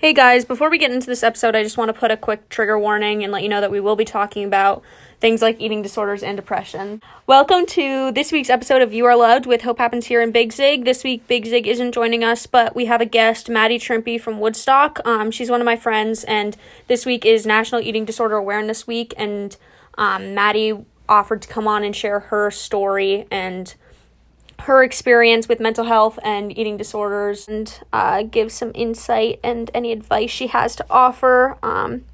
Hey guys, before we get into this episode, I just want to put a quick trigger warning and let you know that we will be talking about things like eating disorders and depression. Welcome to this week's episode of You Are Loved with Hope Happens Here in Big Zig. This week, Big Zig isn't joining us, but we have a guest, Maddie Trimpy from Woodstock. Um, she's one of my friends, and this week is National Eating Disorder Awareness Week, and um, Maddie offered to come on and share her story and her experience with mental health and eating disorders and uh, give some insight and any advice she has to offer. Um,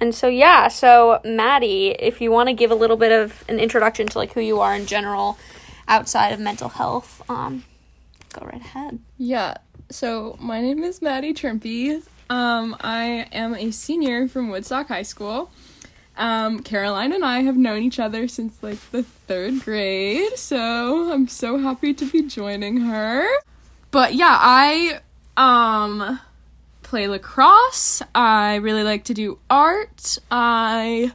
and so, yeah, so Maddie, if you want to give a little bit of an introduction to like who you are in general outside of mental health, um, go right ahead. Yeah, so my name is Maddie Trimpey. Um, I am a senior from Woodstock High School. Um, Caroline and I have known each other since like the third grade, so I'm so happy to be joining her. But yeah, I um play lacrosse. I really like to do art. I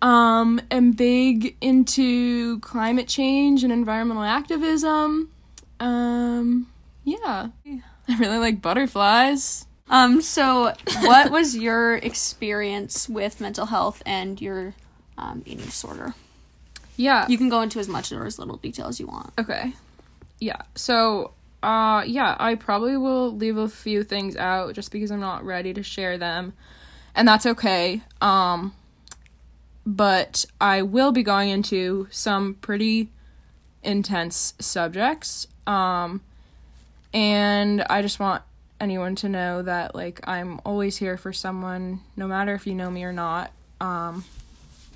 um am big into climate change and environmental activism. Um yeah. I really like butterflies. Um, so what was your experience with mental health and your um, eating disorder? Yeah. You can go into as much or as little detail as you want. Okay. Yeah. So, uh yeah, I probably will leave a few things out just because I'm not ready to share them. And that's okay. Um but I will be going into some pretty intense subjects. Um and I just want anyone to know that like I'm always here for someone no matter if you know me or not. Um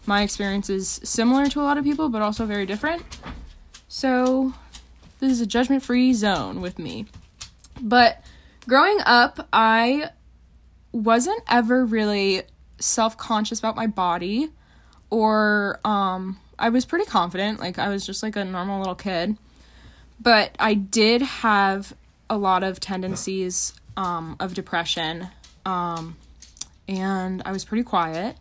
my experience is similar to a lot of people but also very different. So this is a judgment-free zone with me. But growing up, I wasn't ever really self-conscious about my body or um I was pretty confident, like I was just like a normal little kid. But I did have a lot of tendencies um, of depression, um, and I was pretty quiet.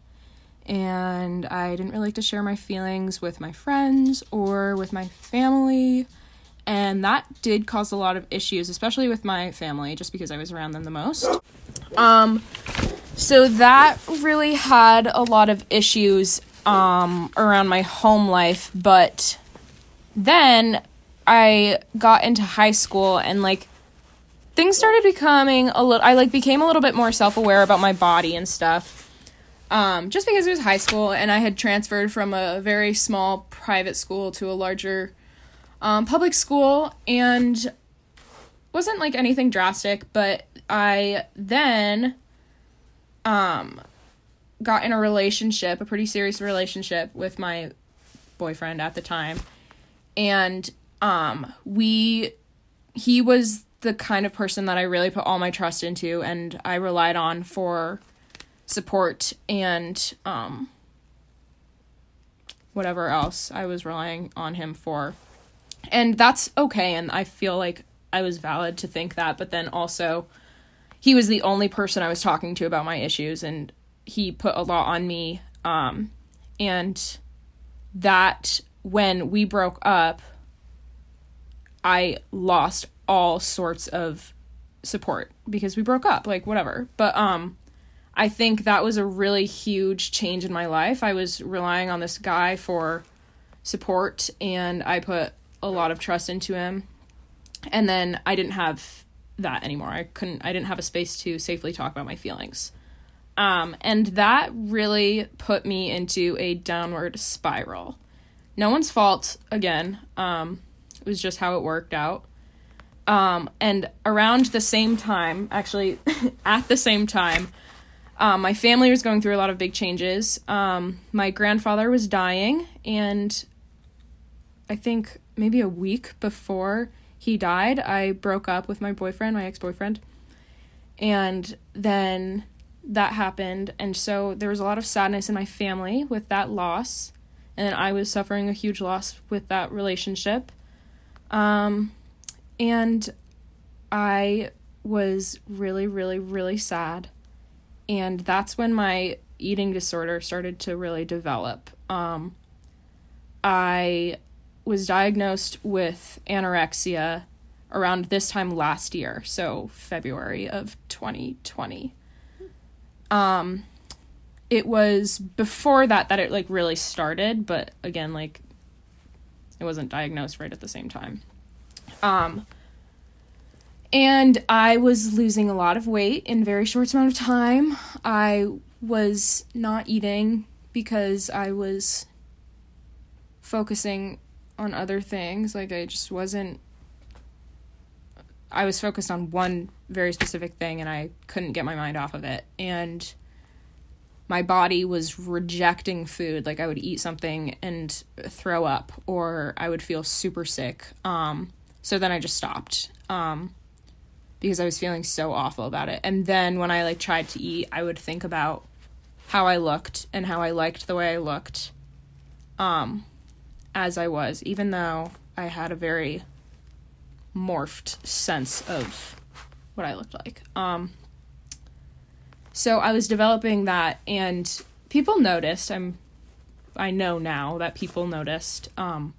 And I didn't really like to share my feelings with my friends or with my family. And that did cause a lot of issues, especially with my family, just because I was around them the most. Um, so that really had a lot of issues um, around my home life. But then I got into high school and like things started becoming a little I like became a little bit more self-aware about my body and stuff. Um, just because it was high school and I had transferred from a very small private school to a larger um, public school and wasn't like anything drastic, but I then um got in a relationship, a pretty serious relationship with my boyfriend at the time. And um we he was the kind of person that I really put all my trust into and I relied on for support and um whatever else I was relying on him for. And that's okay and I feel like I was valid to think that, but then also he was the only person I was talking to about my issues and he put a lot on me um and that when we broke up I lost all sorts of support because we broke up, like whatever. But um I think that was a really huge change in my life. I was relying on this guy for support and I put a lot of trust into him. And then I didn't have that anymore. I couldn't I didn't have a space to safely talk about my feelings. Um and that really put me into a downward spiral. No one's fault again. Um it was just how it worked out. Um, and around the same time, actually, at the same time, um, my family was going through a lot of big changes. Um, my grandfather was dying, and I think maybe a week before he died, I broke up with my boyfriend, my ex boyfriend. And then that happened, and so there was a lot of sadness in my family with that loss, and I was suffering a huge loss with that relationship. Um, and I was really, really, really sad. And that's when my eating disorder started to really develop. Um, I was diagnosed with anorexia around this time last year, so February of 2020. Um, it was before that that it like really started, but again, like it wasn't diagnosed right at the same time. Um, and I was losing a lot of weight in a very short amount of time. I was not eating because I was focusing on other things. Like I just wasn't I was focused on one very specific thing and I couldn't get my mind off of it. And my body was rejecting food. Like I would eat something and throw up or I would feel super sick. Um so then I just stopped. Um because I was feeling so awful about it. And then when I like tried to eat, I would think about how I looked and how I liked the way I looked. Um as I was, even though I had a very morphed sense of what I looked like. Um, so I was developing that, and people noticed. I'm, I know now that people noticed um,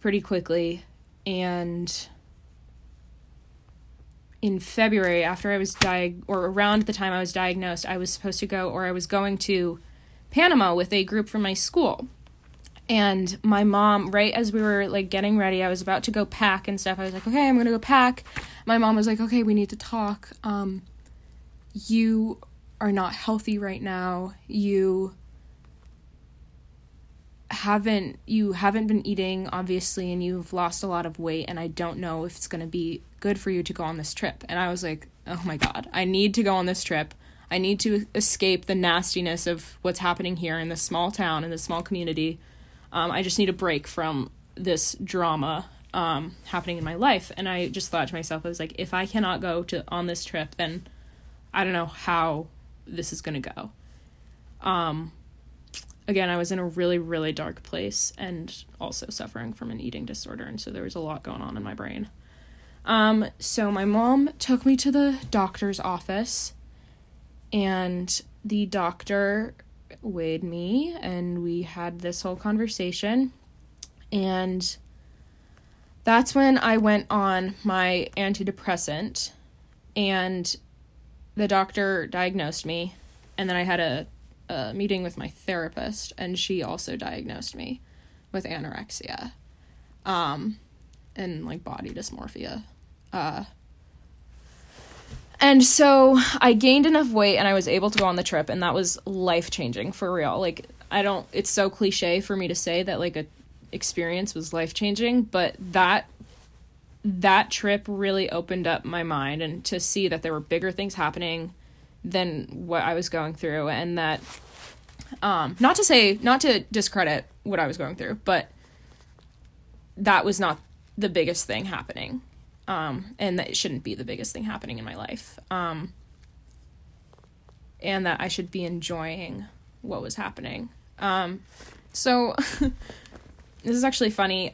pretty quickly, and in February, after I was diag or around the time I was diagnosed, I was supposed to go, or I was going to Panama with a group from my school. And my mom right as we were like getting ready i was about to go pack and stuff. I was like okay i'm gonna go pack. My mom was like okay we need to talk. Um you are not healthy right now. You haven't you haven't been eating obviously and you've lost a lot of weight and i don't know if it's going to be good for you to go on this trip and i was like oh my god i need to go on this trip i need to escape the nastiness of what's happening here in this small town in this small community um, I just need a break from this drama um, happening in my life. And I just thought to myself, I was like, if I cannot go to on this trip, then I don't know how this is gonna go. Um, again, I was in a really, really dark place and also suffering from an eating disorder, and so there was a lot going on in my brain. Um, so my mom took me to the doctor's office, and the doctor weighed me and we had this whole conversation. And that's when I went on my antidepressant and the doctor diagnosed me. And then I had a, a meeting with my therapist and she also diagnosed me with anorexia um, and like body dysmorphia. Uh, and so I gained enough weight and I was able to go on the trip and that was life changing for real. Like I don't it's so cliche for me to say that like a experience was life changing, but that that trip really opened up my mind and to see that there were bigger things happening than what I was going through and that um not to say not to discredit what I was going through, but that was not the biggest thing happening um, and that it shouldn't be the biggest thing happening in my life. Um, and that I should be enjoying what was happening. Um, so this is actually funny.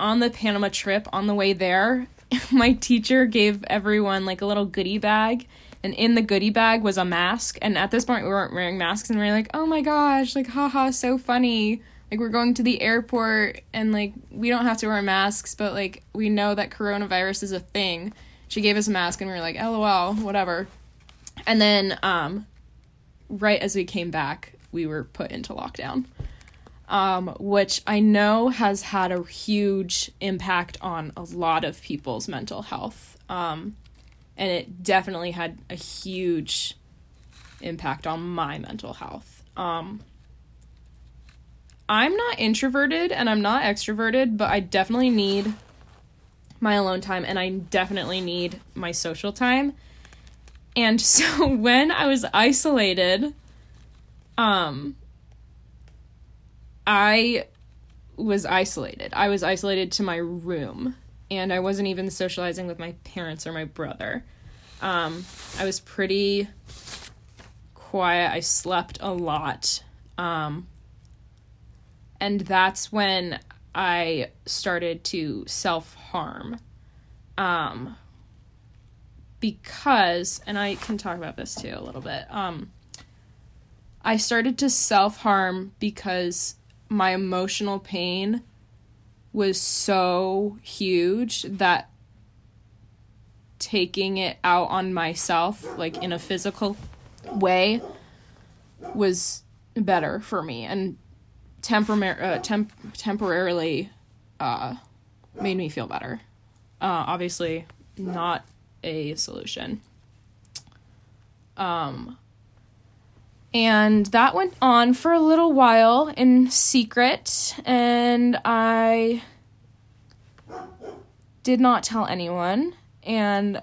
On the Panama trip, on the way there, my teacher gave everyone like a little goodie bag, and in the goodie bag was a mask. And at this point, we weren't wearing masks, and we were like, "Oh my gosh, like haha, so funny." like we're going to the airport and like we don't have to wear masks but like we know that coronavirus is a thing she gave us a mask and we were like lol whatever and then um right as we came back we were put into lockdown um which i know has had a huge impact on a lot of people's mental health um and it definitely had a huge impact on my mental health um I'm not introverted and I'm not extroverted, but I definitely need my alone time and I definitely need my social time. And so when I was isolated, um I was isolated. I was isolated to my room and I wasn't even socializing with my parents or my brother. Um I was pretty quiet. I slept a lot. Um and that's when I started to self harm. Um, because, and I can talk about this too a little bit. Um, I started to self harm because my emotional pain was so huge that taking it out on myself, like in a physical way, was better for me and temporar- uh, temp- temporarily uh, made me feel better. Uh, obviously, not a solution. Um, and that went on for a little while in secret, and I did not tell anyone. And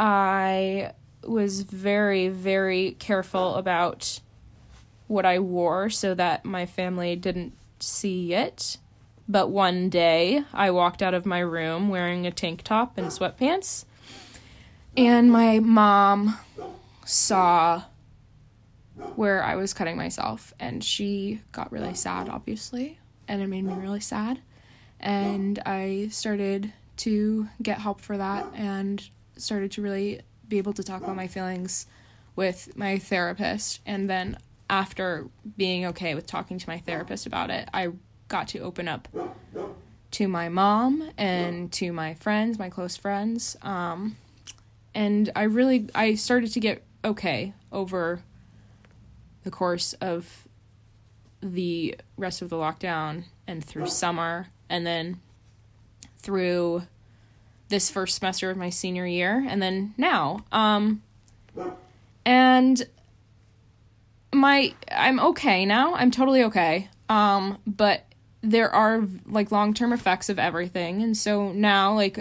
I was very, very careful about what I wore so that my family didn't see it. But one day I walked out of my room wearing a tank top and sweatpants, and my mom saw where I was cutting myself, and she got really sad, obviously, and it made me really sad. And I started to get help for that and started to really be able to talk about my feelings with my therapist. And then, after being okay with talking to my therapist about it, I got to open up to my mom and to my friends, my close friends. Um, and I really I started to get okay over the course of the rest of the lockdown and through summer and then through this first semester of my senior year and then now um and my I'm okay now. I'm totally okay. Um but there are like long-term effects of everything and so now like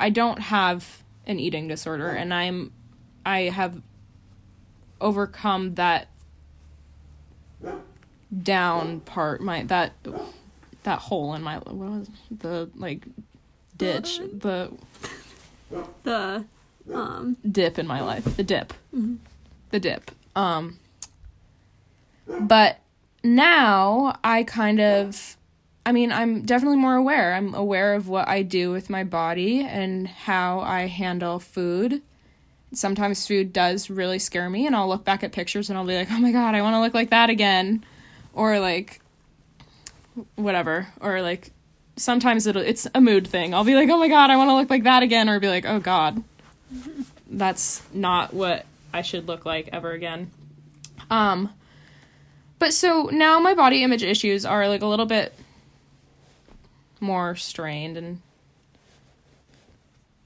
I don't have an eating disorder and I'm I have overcome that down part my that that hole in my what was the like ditch the The um dip in my life the dip. The dip um but now i kind of i mean i'm definitely more aware. I'm aware of what i do with my body and how i handle food. Sometimes food does really scare me and i'll look back at pictures and i'll be like oh my god i want to look like that again or like whatever or like sometimes it'll it's a mood thing. I'll be like oh my god i want to look like that again or be like oh god. That's not what i should look like ever again. Um but so now my body image issues are like a little bit more strained and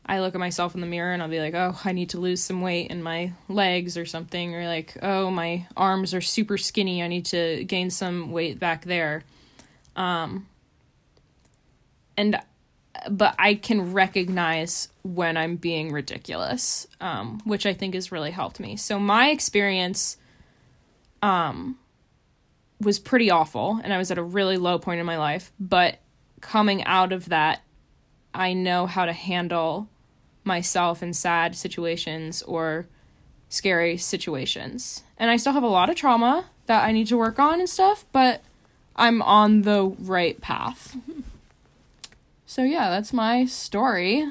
I look at myself in the mirror and I'll be like, "Oh, I need to lose some weight in my legs or something," or like, "Oh, my arms are super skinny. I need to gain some weight back there." Um and but I can recognize when I'm being ridiculous, um, which I think has really helped me. So my experience um was pretty awful and I was at a really low point in my life, but coming out of that, I know how to handle myself in sad situations or scary situations. And I still have a lot of trauma that I need to work on and stuff, but I'm on the right path. So yeah, that's my story.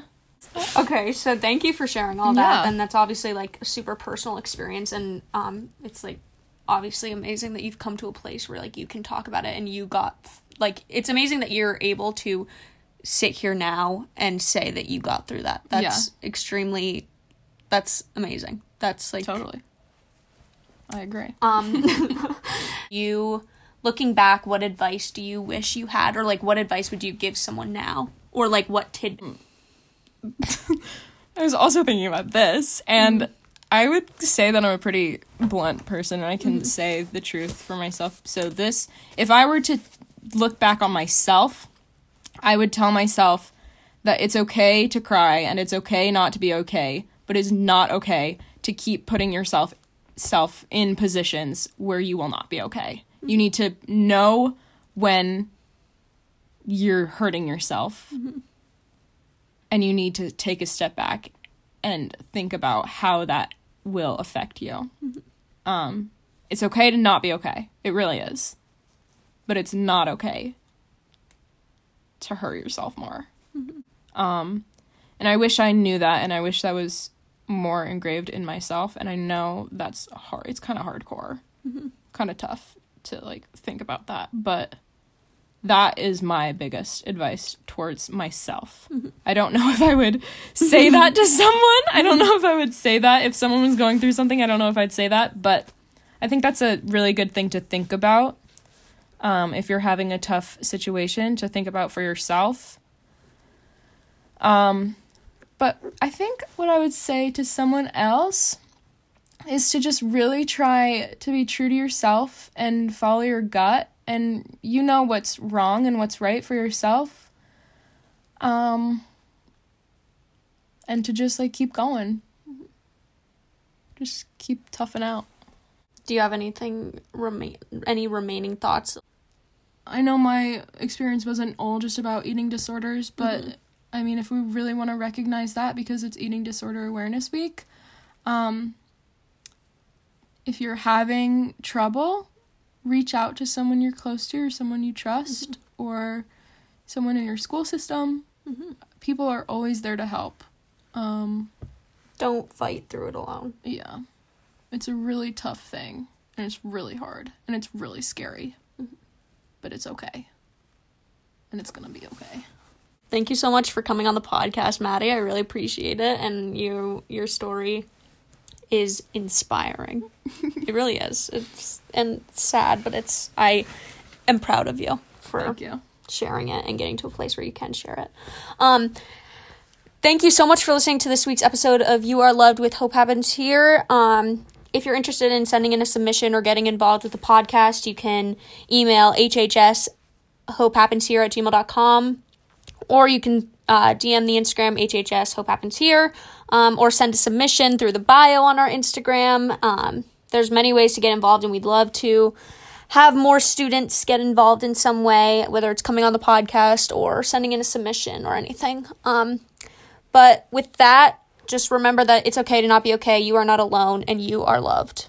Okay, so thank you for sharing all Yeah. that. And that's obviously like a super personal experience and um it's like obviously amazing that you've come to a place where like you can talk about it and you got like it's amazing that you're able to sit here now and say that you got through that. That's extremely that's amazing. That's like Totally. I agree. um you looking back what advice do you wish you had or like what advice would you give someone now or like what tid I was also thinking about this, and I would say that I'm a pretty blunt person, and I can say the truth for myself. So, this, if I were to look back on myself, I would tell myself that it's okay to cry and it's okay not to be okay, but it's not okay to keep putting yourself self in positions where you will not be okay. You need to know when you're hurting yourself and you need to take a step back and think about how that will affect you. Um, it's okay to not be okay. It really is. But it's not okay to hurt yourself more. Um, and I wish I knew that, and I wish that was more engraved in myself. And I know that's hard. It's kind of hardcore, kind of tough to like think about that. But that is my biggest advice towards myself. I don't know if I would say that to someone. I don't know if I would say that if someone was going through something. I don't know if I'd say that, but I think that's a really good thing to think about. Um, if you're having a tough situation, to think about for yourself. Um, but I think what I would say to someone else is to just really try to be true to yourself and follow your gut and you know what's wrong and what's right for yourself um and to just like keep going just keep toughing out Do you have anything remain any remaining thoughts? I know my experience wasn't all just about eating disorders but i mean if we really want to recognize that because it's eating disorder awareness week um if you're having trouble reach out to someone you're close to or someone you trust or someone in your school system. People are always there to help. Um, Don't fight through it alone. yeah, it's a really tough thing and it's really hard and it's really scary, but it's okay. And it's gonna be okay. Thank you so much for coming on the podcast, Maddie. I really appreciate it, and you your story is inspiring. it really is. It's and sad, but it's I am proud of you for Thank you. sharing it and getting to a place where you can share it. Um, thank you so much for listening to this week's episode of You Are Loved with Hope Happens Here. Um, if you're interested in sending in a submission or getting involved with the podcast, you can email hhs hope happens here at gmail.com or you can uh, DM the Instagram HHS Hope Happens Here, um, or send a submission through the bio on our Instagram. Um, there's many ways to get involved, and we'd love to have more students get involved in some way, whether it's coming on the podcast or sending in a submission or anything. Um, but with that, just remember that it's okay to not be okay. You are not alone, and you are loved.